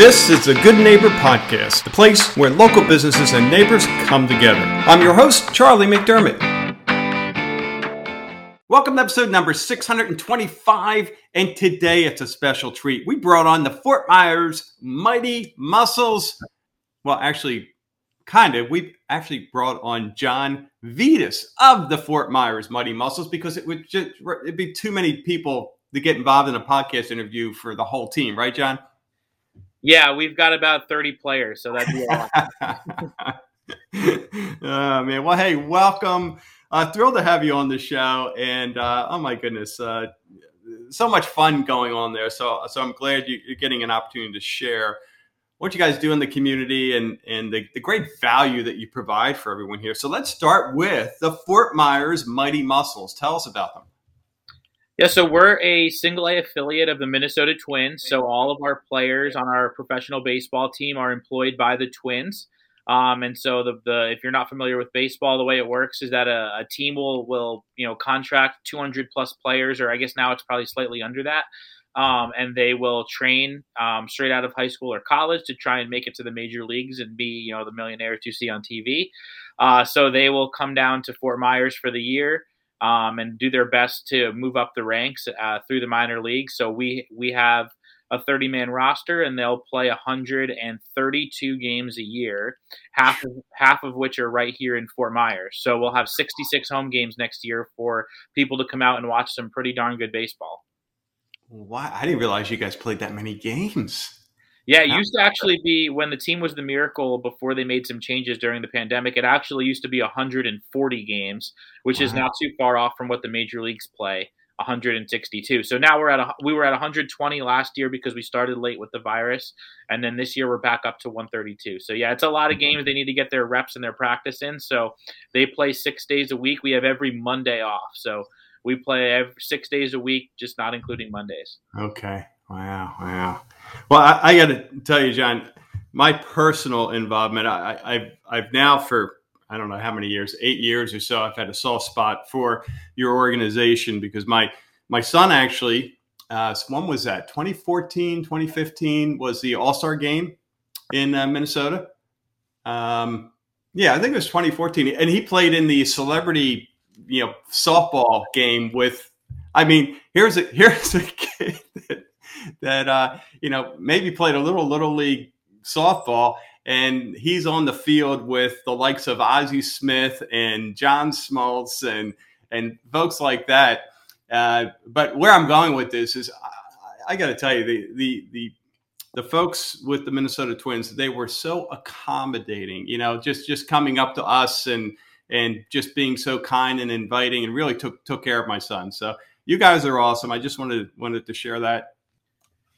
This is the Good Neighbor Podcast, the place where local businesses and neighbors come together. I'm your host, Charlie McDermott. Welcome to episode number 625, and today it's a special treat. We brought on the Fort Myers Mighty Mussels. Well, actually, kind of. We actually brought on John Vitas of the Fort Myers Mighty Mussels because it would just it'd be too many people to get involved in a podcast interview for the whole team, right, John? Yeah, we've got about 30 players, so that'd be a lot. oh, man. Well, hey, welcome. Uh, thrilled to have you on the show. And uh, oh, my goodness, uh, so much fun going on there. So, so I'm glad you, are getting an opportunity to share what you guys do in the community and, and the, the great value that you provide for everyone here. So, let's start with the Fort Myers Mighty Mussels. Tell us about them. Yeah, so we're a single A affiliate of the Minnesota Twins. So all of our players on our professional baseball team are employed by the Twins. Um, and so the, the if you're not familiar with baseball, the way it works is that a, a team will will you know contract 200 plus players, or I guess now it's probably slightly under that. Um, and they will train um, straight out of high school or college to try and make it to the major leagues and be, you know, the millionaires you see on TV. Uh, so they will come down to Fort Myers for the year um, and do their best to move up the ranks uh, through the minor leagues. So we we have a 30 man roster and they'll play 132 games a year, half of, half of which are right here in Fort Myers. So we'll have 66 home games next year for people to come out and watch some pretty darn good baseball. Wow, I didn't realize you guys played that many games. Yeah, it used to actually be when the team was the Miracle before they made some changes during the pandemic. It actually used to be 140 games, which wow. is not too far off from what the major leagues play. 162. So now we're at a, we were at 120 last year because we started late with the virus, and then this year we're back up to 132. So yeah, it's a lot of mm-hmm. games. They need to get their reps and their practice in. So they play six days a week. We have every Monday off. So we play every, six days a week, just not including Mondays. Okay. Wow. Wow. Well, I, I got to tell you, John, my personal involvement, I, I've, I've now for I don't know how many years, eight years or so, I've had a soft spot for your organization because my my son actually, uh, when was that? 2014, 2015 was the All Star game in uh, Minnesota. Um, yeah, I think it was 2014, and he played in the celebrity, you know, softball game with. I mean, here's a here's a kid that uh, you know maybe played a little little league softball, and he's on the field with the likes of Ozzie Smith and John Smoltz and and folks like that. Uh, but where I'm going with this is, I, I got to tell you, the the the the folks with the Minnesota Twins, they were so accommodating. You know, just just coming up to us and and just being so kind and inviting, and really took took care of my son. So you guys are awesome. I just wanted wanted to share that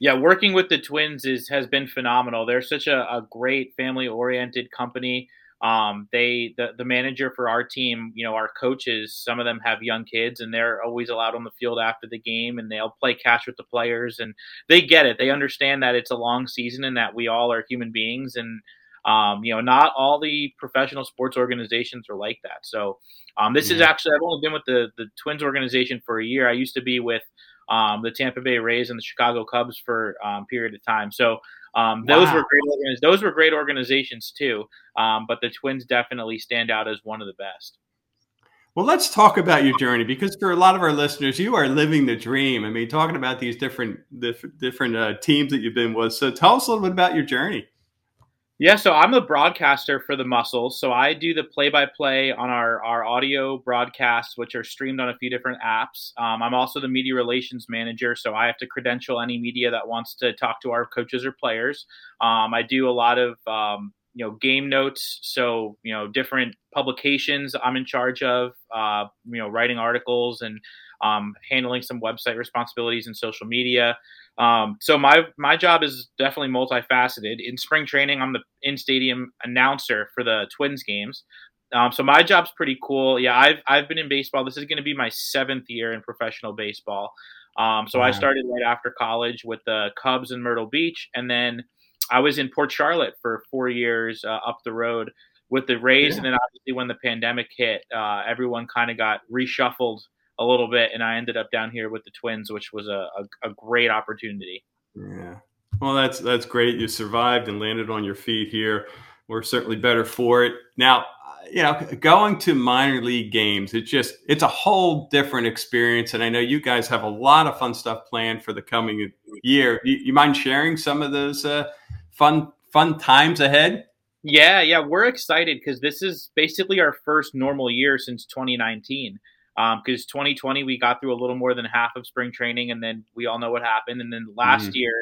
yeah, working with the Twins is has been phenomenal. They're such a, a great family oriented company. Um, they the, the manager for our team, you know, our coaches, some of them have young kids and they're always allowed on the field after the game and they'll play catch with the players and they get it. They understand that it's a long season and that we all are human beings and um, you know, not all the professional sports organizations are like that. So um, this yeah. is actually I've only been with the the Twins organization for a year. I used to be with um, the Tampa Bay Rays and the Chicago Cubs for um, period of time. So um, those wow. were great. Those were great organizations too. Um, but the Twins definitely stand out as one of the best. Well, let's talk about your journey because for a lot of our listeners, you are living the dream. I mean, talking about these different different, different uh, teams that you've been with. So, tell us a little bit about your journey. Yeah, so I'm the broadcaster for the Mussels. So I do the play-by-play on our our audio broadcasts, which are streamed on a few different apps. Um, I'm also the media relations manager, so I have to credential any media that wants to talk to our coaches or players. Um, I do a lot of um, you know game notes, so you know different publications I'm in charge of. Uh, you know, writing articles and um, handling some website responsibilities and social media. Um, so my my job is definitely multifaceted. In spring training, I'm the in stadium announcer for the Twins games. Um, so my job's pretty cool. Yeah, I've I've been in baseball. This is going to be my seventh year in professional baseball. Um, so wow. I started right after college with the Cubs in Myrtle Beach, and then I was in Port Charlotte for four years uh, up the road with the Rays. Yeah. And then obviously when the pandemic hit, uh, everyone kind of got reshuffled a little bit, and I ended up down here with the Twins, which was a, a, a great opportunity. Yeah. Well, that's that's great. You survived and landed on your feet here. We're certainly better for it. Now, you know, going to minor league games, it's just it's a whole different experience. And I know you guys have a lot of fun stuff planned for the coming year. You, you mind sharing some of those uh, fun fun times ahead? Yeah, yeah, we're excited because this is basically our first normal year since 2019 because um, 2020 we got through a little more than half of spring training and then we all know what happened and then last mm. year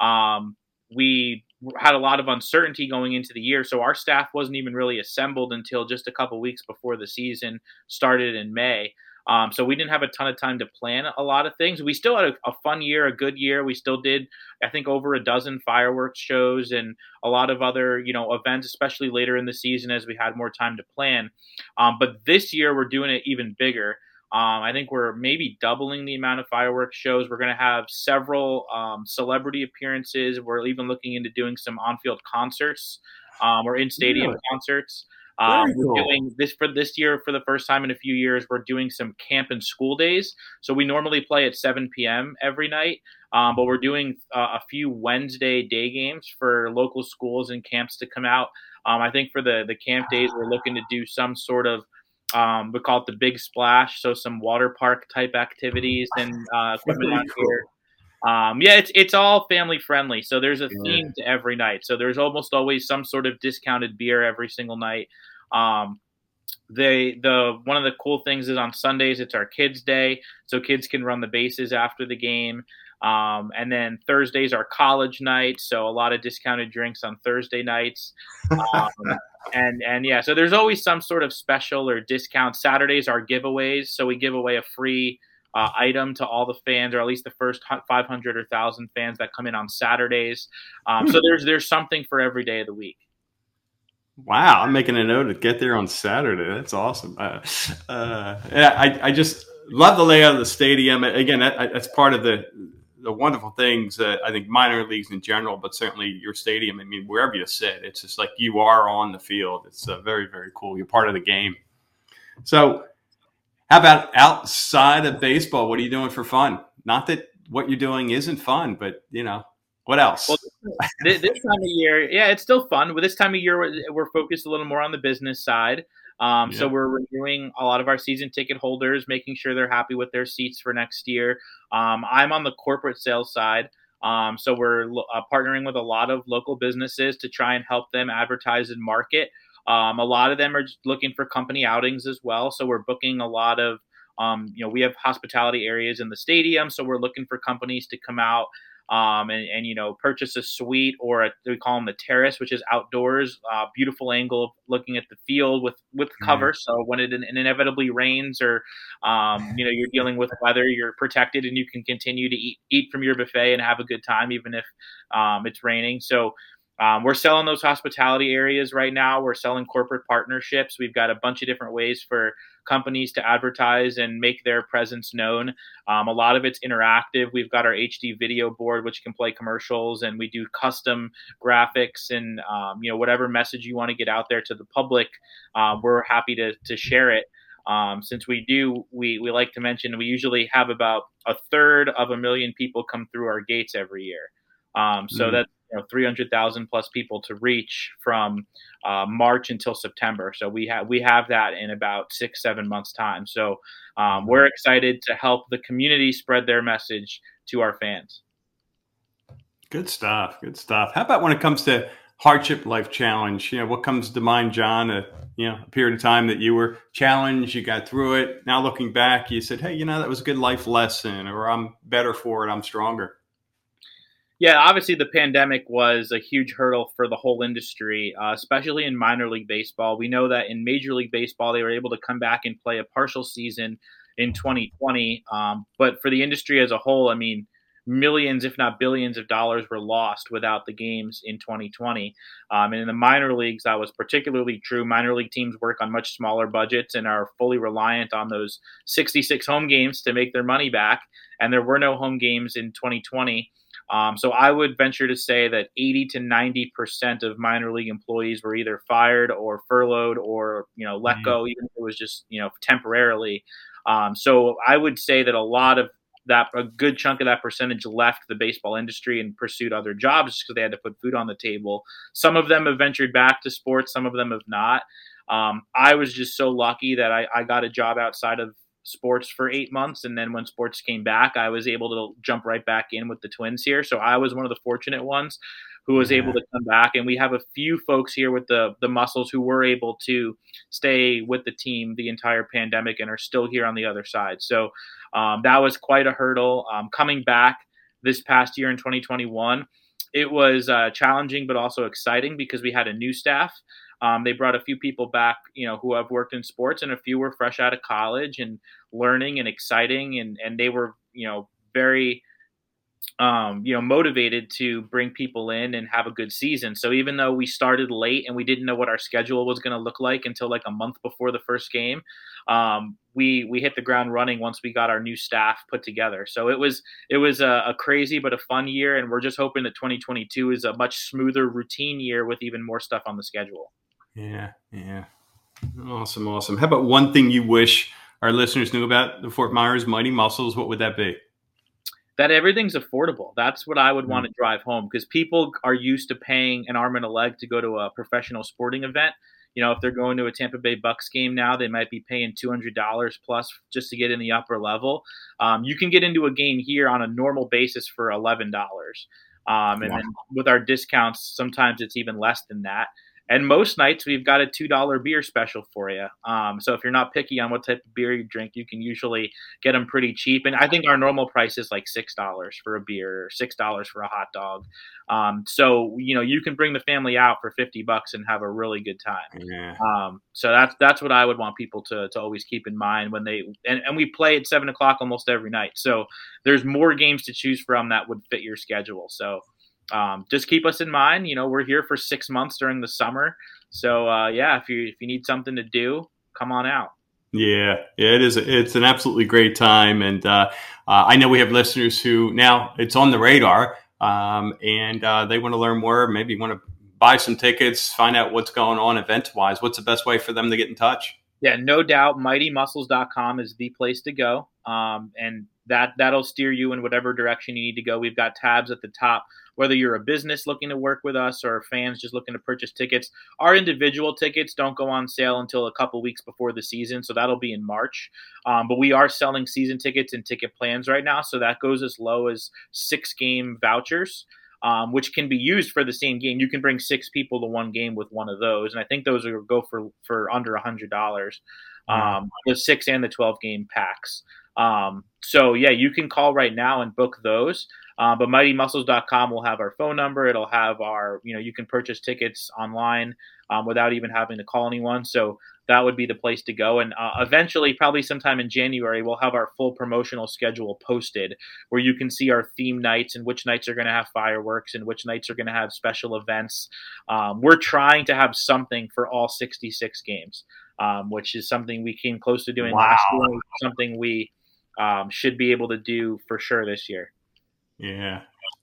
um, we had a lot of uncertainty going into the year, so our staff wasn't even really assembled until just a couple weeks before the season started in May. Um, so we didn't have a ton of time to plan a lot of things. We still had a, a, fun year, a good year. We still did, I think, over a dozen fireworks shows and a lot of other, you know, events, especially later in the season as we had more time to plan. Um, but this year we're doing it even bigger. Um, I think we're maybe doubling the amount of fireworks shows. We're going to have several um, celebrity appearances. We're even looking into doing some on-field concerts um, or in-stadium yeah. concerts. Um. We're doing this for this year for the first time in a few years. We're doing some camp and school days. So we normally play at 7 p.m. every night, um, but we're doing uh, a few Wednesday day games for local schools and camps to come out. Um, I think for the the camp days, we're looking to do some sort of um, we call it the big splash, so some water park type activities and uh, equipment on cool. here. Um, yeah, it's it's all family friendly. So there's a theme to every night. So there's almost always some sort of discounted beer every single night. Um, they the one of the cool things is on Sundays it's our kids day, so kids can run the bases after the game. Um, and then Thursdays are college nights, so a lot of discounted drinks on Thursday nights. Um, and and yeah, so there's always some sort of special or discount. Saturdays are giveaways, so we give away a free uh, item to all the fans, or at least the first 500 or 1,000 fans that come in on Saturdays. Um, so there's there's something for every day of the week. Wow, I'm making a note to get there on Saturday. That's awesome. Uh, uh, yeah, I, I just love the layout of the stadium. Again, that, that's part of the the wonderful things that I think minor leagues in general, but certainly your stadium. I mean, wherever you sit, it's just like you are on the field. It's uh, very, very cool. You're part of the game. So, how about outside of baseball? What are you doing for fun? Not that what you're doing isn't fun, but you know, what else? Well, this time of year, yeah, it's still fun. But this time of year, we're, we're focused a little more on the business side. Um, yeah. So we're renewing a lot of our season ticket holders, making sure they're happy with their seats for next year. Um, I'm on the corporate sales side. Um, so we're uh, partnering with a lot of local businesses to try and help them advertise and market. Um, a lot of them are looking for company outings as well. So we're booking a lot of, um, you know, we have hospitality areas in the stadium. So we're looking for companies to come out um, and, and, you know purchase a suite or a, we call them the terrace, which is outdoors, uh, beautiful angle looking at the field with with cover. Mm-hmm. So when it, it, inevitably rains or um, you know you're dealing with weather, you're protected and you can continue to eat eat from your buffet and have a good time even if um, it's raining. So um, we're selling those hospitality areas right now. We're selling corporate partnerships. We've got a bunch of different ways for companies to advertise and make their presence known. Um, a lot of it's interactive. We've got our HD video board, which can play commercials, and we do custom graphics and um, you know whatever message you want to get out there to the public. Uh, we're happy to to share it. Um, since we do, we, we like to mention we usually have about a third of a million people come through our gates every year. Um, so mm. that's you know 300,000 plus people to reach from uh, March until September. So we have we have that in about six seven months time. So um, we're excited to help the community spread their message to our fans. Good stuff. Good stuff. How about when it comes to hardship life challenge? You know, what comes to mind, John? A you know a period of time that you were challenged, you got through it. Now looking back, you said, "Hey, you know that was a good life lesson," or "I'm better for it. I'm stronger." Yeah, obviously the pandemic was a huge hurdle for the whole industry, uh, especially in minor league baseball. We know that in Major League Baseball, they were able to come back and play a partial season in 2020. Um, but for the industry as a whole, I mean, millions, if not billions, of dollars were lost without the games in 2020. Um, and in the minor leagues, that was particularly true. Minor league teams work on much smaller budgets and are fully reliant on those 66 home games to make their money back. And there were no home games in 2020. Um, so I would venture to say that 80 to 90 percent of minor league employees were either fired or furloughed or you know let mm-hmm. go, even if it was just you know temporarily. Um, so I would say that a lot of that a good chunk of that percentage left the baseball industry and pursued other jobs because they had to put food on the table. Some of them have ventured back to sports, some of them have not. Um, I was just so lucky that I, I got a job outside of sports for eight months. And then when sports came back, I was able to jump right back in with the twins here. So I was one of the fortunate ones who was yeah. able to come back. And we have a few folks here with the the mussels who were able to stay with the team the entire pandemic and are still here on the other side. So um, that was quite a hurdle. Um, coming back this past year in 2021, it was uh, challenging but also exciting because we had a new staff. Um, they brought a few people back, you know, who have worked in sports, and a few were fresh out of college and learning and exciting, and and they were, you know, very um, you know, motivated to bring people in and have a good season. So even though we started late and we didn't know what our schedule was going to look like until like a month before the first game, um, we we hit the ground running once we got our new staff put together. So it was it was a, a crazy but a fun year, and we're just hoping that 2022 is a much smoother routine year with even more stuff on the schedule. Yeah, yeah, awesome, awesome. How about one thing you wish our listeners knew about the Fort Myers Mighty Mussels? What would that be? that everything's affordable. That's what I would want to drive home because people are used to paying an arm and a leg to go to a professional sporting event. You know, if they're going to a Tampa Bay Bucs game now, they might be paying two hundred dollars plus just to get in the upper level. Um, you can get into a game here on a normal basis for eleven dollars, um, and wow. then with our discounts, sometimes it's even less than that. And most nights we've got a two dollar beer special for you. Um, so if you're not picky on what type of beer you drink, you can usually get them pretty cheap. And I think our normal price is like six dollars for a beer, or six dollars for a hot dog. Um, so you know you can bring the family out for fifty bucks and have a really good time. Yeah. Um, so that's that's what I would want people to to always keep in mind when they and, and we play at seven o'clock almost every night. So there's more games to choose from that would fit your schedule. So um, just keep us in mind. You know, we're here for six months during the summer. So uh, yeah, if you if you need something to do, come on out. Yeah, yeah, it is. It's an absolutely great time, and uh, uh, I know we have listeners who now it's on the radar, um, and uh, they want to learn more. Maybe want to buy some tickets, find out what's going on event wise. What's the best way for them to get in touch? Yeah, no doubt. MightyMussels.com is the place to go, um, and that that'll steer you in whatever direction you need to go. We've got tabs at the top whether you're a business looking to work with us or fans just looking to purchase tickets. Our individual tickets don't go on sale until a couple weeks before the season, so that'll be in March. Um, but we are selling season tickets and ticket plans right now, so that goes as low as six game vouchers. Um, which can be used for the same game. You can bring six people to one game with one of those, and I think those will go for for under a hundred dollars. Um, the six and the twelve game packs. Um, so yeah, you can call right now and book those. Uh, but mightymussels.com will have our phone number. It'll have our, you know, you can purchase tickets online um, without even having to call anyone. So that would be the place to go. And uh, eventually, probably sometime in January, we'll have our full promotional schedule posted where you can see our theme nights and which nights are going to have fireworks and which nights are going to have special events. Um, we're trying to have something for all 66 games, um, which is something we came close to doing wow. last year, something we um, should be able to do for sure this year. Yeah.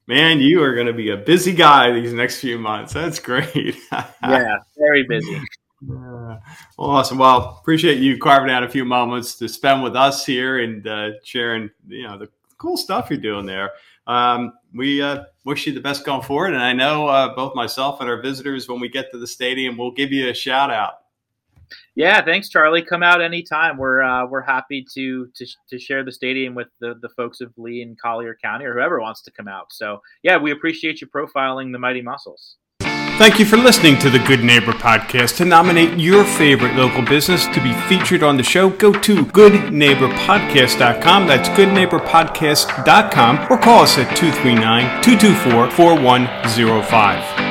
Man, you are going to be a busy guy these next few months. That's great. yeah, very busy. Yeah. Well, awesome. Well, appreciate you carving out a few moments to spend with us here and uh, sharing, you know, the cool stuff you're doing there. Um, we uh, wish you the best going forward, and I know uh, both myself and our visitors, when we get to the stadium, we'll give you a shout out. Yeah, thanks, Charlie. Come out anytime. We're uh, we're happy to, to to share the stadium with the the folks of Lee and Collier County or whoever wants to come out. So yeah, we appreciate you profiling the Mighty Mussels. Thank you for listening to the Good Neighbor Podcast. To nominate your favorite local business to be featured on the show, go to goodneighborpodcast.com. That's goodneighborpodcast.com or call us at 239 224 4105.